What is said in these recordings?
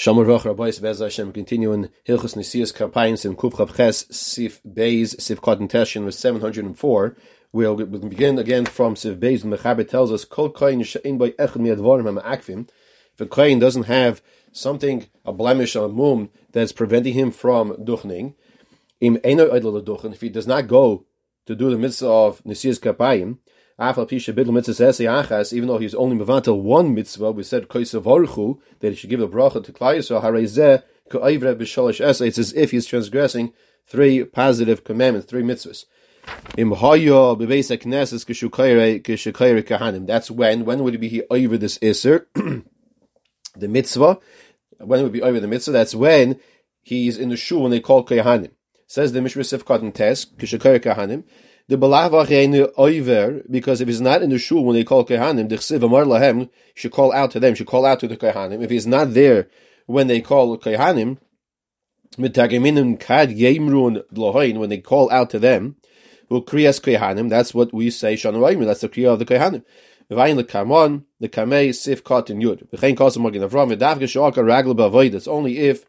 Shalom Roch Rabbi Bez Hashem continuing Hilchus Nisias Karpayins Sim Kuf Ches Sif Beis Sif Katan Teshin with 704 we'll, begin again from Sif Beis. Mechaber tells us Kol Koyin Shein By Echad Miadvorim Akvim if a Koyin doesn't have something a blemish a mum that's preventing him from duchning im Eino Eidel Duchen if he does not go to do the mitzvah of Nisias Karpayim even though he's only mevantel one mitzvah, we said that he should give a bracha to Klal Yisrael. It's as if he's transgressing three positive commandments, three mitzvahs. That's when. When would he be over this iser? the mitzvah. When would be over the mitzvah? That's when he's in the shul when they call kahanim. Says the Mishra Sifkat and Tes, kahanim the oiver because if he's not in the shul when they call kehanim, the chsiv amar lahem should call out to them, should call out to the kehanim. If he's not there when they call kehanim, mitageminim kad yemrun lohain when they call out to them, will kriyas kehanim. That's what we say shanu That's the kriya of the kehanim. V'vayin lekamon the kamei sif kot and yud. V'chein kosim magin avram v'davke shoaka ragla b'avoid. It's only if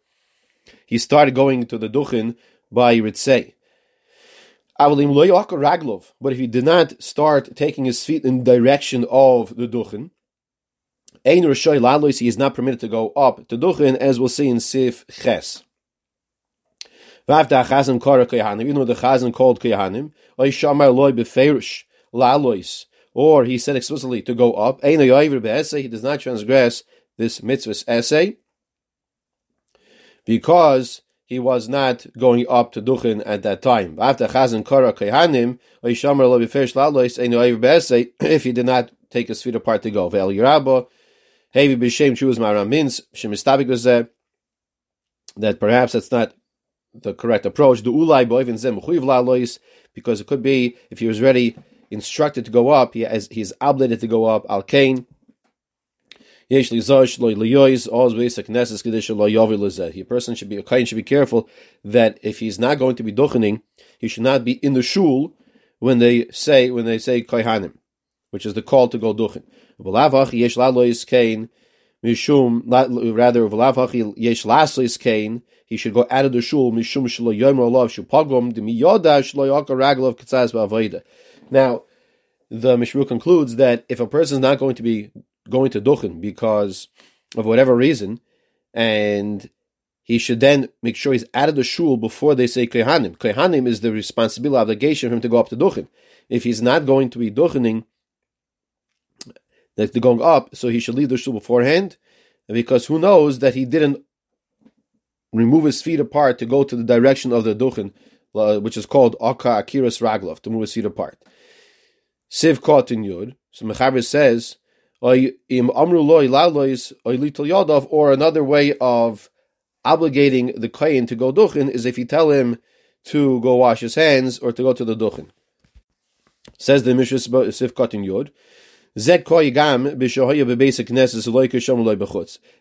he started going to the duchin by ritzei. But if he did not start taking his feet in the direction of the duchen, he is not permitted to go up to duchen, as we'll see in Sif Ches. Even though the Chazan called Kohanim, or he said explicitly to go up, he does not transgress this mitzvah's essay, because he was not going up to Duchin at that time. After Chazan Kara Kehanim, if he did not take his feet apart to go. Vel Yerabba, Hevi B'Shem Shuvas Maram means Shemistabik was that perhaps that's not the correct approach. The Ulai Boivin Zem Lalois, because it could be if he was ready instructed to go up, he has, he's obligated to go up. Al Kain, a person should be a kain should be careful that if he's not going to be duchening, he should not be in the shul when they say when they say kaihanim, which is the call to go duchen. Rather, he should go out of the shul, mishum. Now, the Mishru concludes that if a person is not going to be going to Duchen because of whatever reason, and he should then make sure he's out of the shul before they say Kehanim. Kehanim is the responsibility, obligation for him to go up to Duchen. If he's not going to be Duchening, like going up, so he should leave the shul beforehand, because who knows that he didn't remove his feet apart to go to the direction of the Duchen, uh, which is called Aka Akiras Raglov, to move his feet apart. Siv Kot in Yud. So Mechaber says or another way of obligating the kohen to go duchen is if you tell him to go wash his hands or to go to the duchen. Says the Mishra Sifkat in Yod.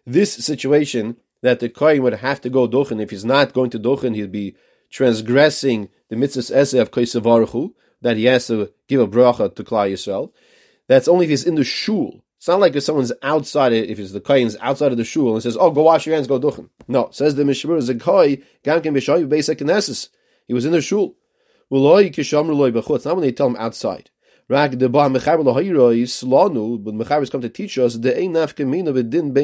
This situation that the kohen would have to go duchen if he's not going to duchen, he'd be transgressing the mitzvah essay of Kaisavarchu, that he has to give a bracha to Klal Yisrael. That's only if he's in the shul. It's not like if someone's outside it, if it's the kohen's outside of the shul and says, "Oh, go wash your hands, go duchen." No, says the Mishmur Zakai Gamkin B'Shayu Basic Knesses. He was in the shul. Uloi Kishamru Loi B'Chutz. Not when they tell him outside. Rag the Ba Mechaber Lahiroi Slanu, but Mechaber come to teach us the Ein Naf Kamina B'Din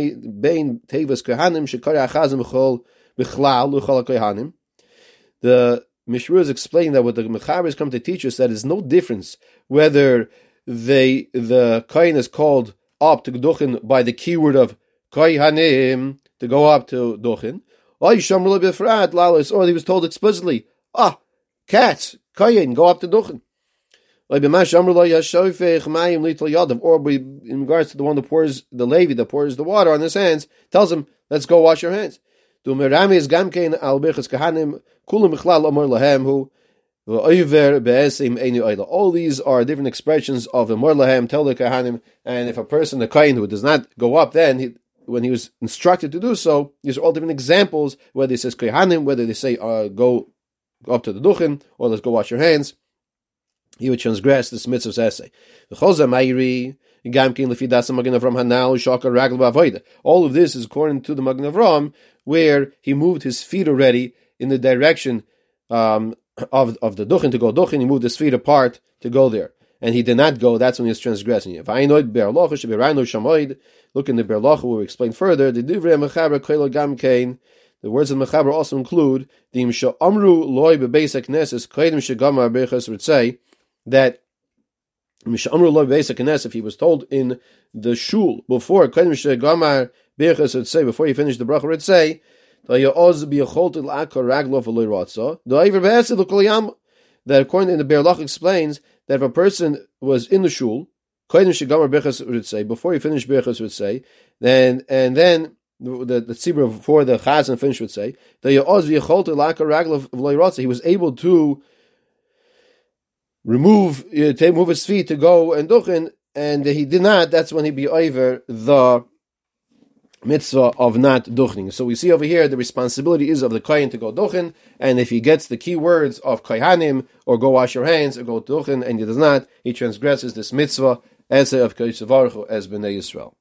Bein Tevas Kohanim Shekari Achazim B'Chol B'Chlal L'Chol Kohanim. The Mishmur is explaining that what the Mechaber come to teach us that is no difference whether they the kohen is called up to Duchin by the keyword of Kohanim to go up to Duchin. Or he was told explicitly, ah, cats, Kohen, go up to Duchin. Or in regards to the one that pours the Levi that pours the water on his hands, tells him, let's go wash your hands. All these are different expressions of the Morlahem, Tel Kahanim, and if a person, the Kain, who does not go up then, he, when he was instructed to do so, these are all different examples, whether he says Kahanim, whether they say uh, go, up to the Duchen, or let's go wash your hands, he would transgress this mitzvah's essay. All of this is according to the Magen Avram, where he moved his feet already in the direction um, of, of the duchen to go duchen. He moved his feet apart to go there. And he did not go, that's when he was transgressing. If I know Look in the Biur Halacha, where we explain further, the Divrei Mechaber Koilo Gam Kain, the words of Mechaber also include the Imsha Amru Loi Bebesek Neses Koidim Shagamar Bechas Ritzei, that Misha Amru Bebesek if he was told in the shul before Koidim Shagamar Bechas Ritzei, before he finished the Bracha Ritzei, that according to the Berlach explains that if a person was in the shul before he finished Bechas would say then and then the the tzibur before the chazan finished would say that he was able to remove uh, move his feet to go and duchen and he did not. That's when he be over the mitzvah of not duchening. So we see over here the responsibility is of the kohen to go duchen, and if he gets the key words of kohanim or go wash your hands or go duchen, and he does not, he transgresses this mitzvah as of Kodesh as Bnei Yisrael.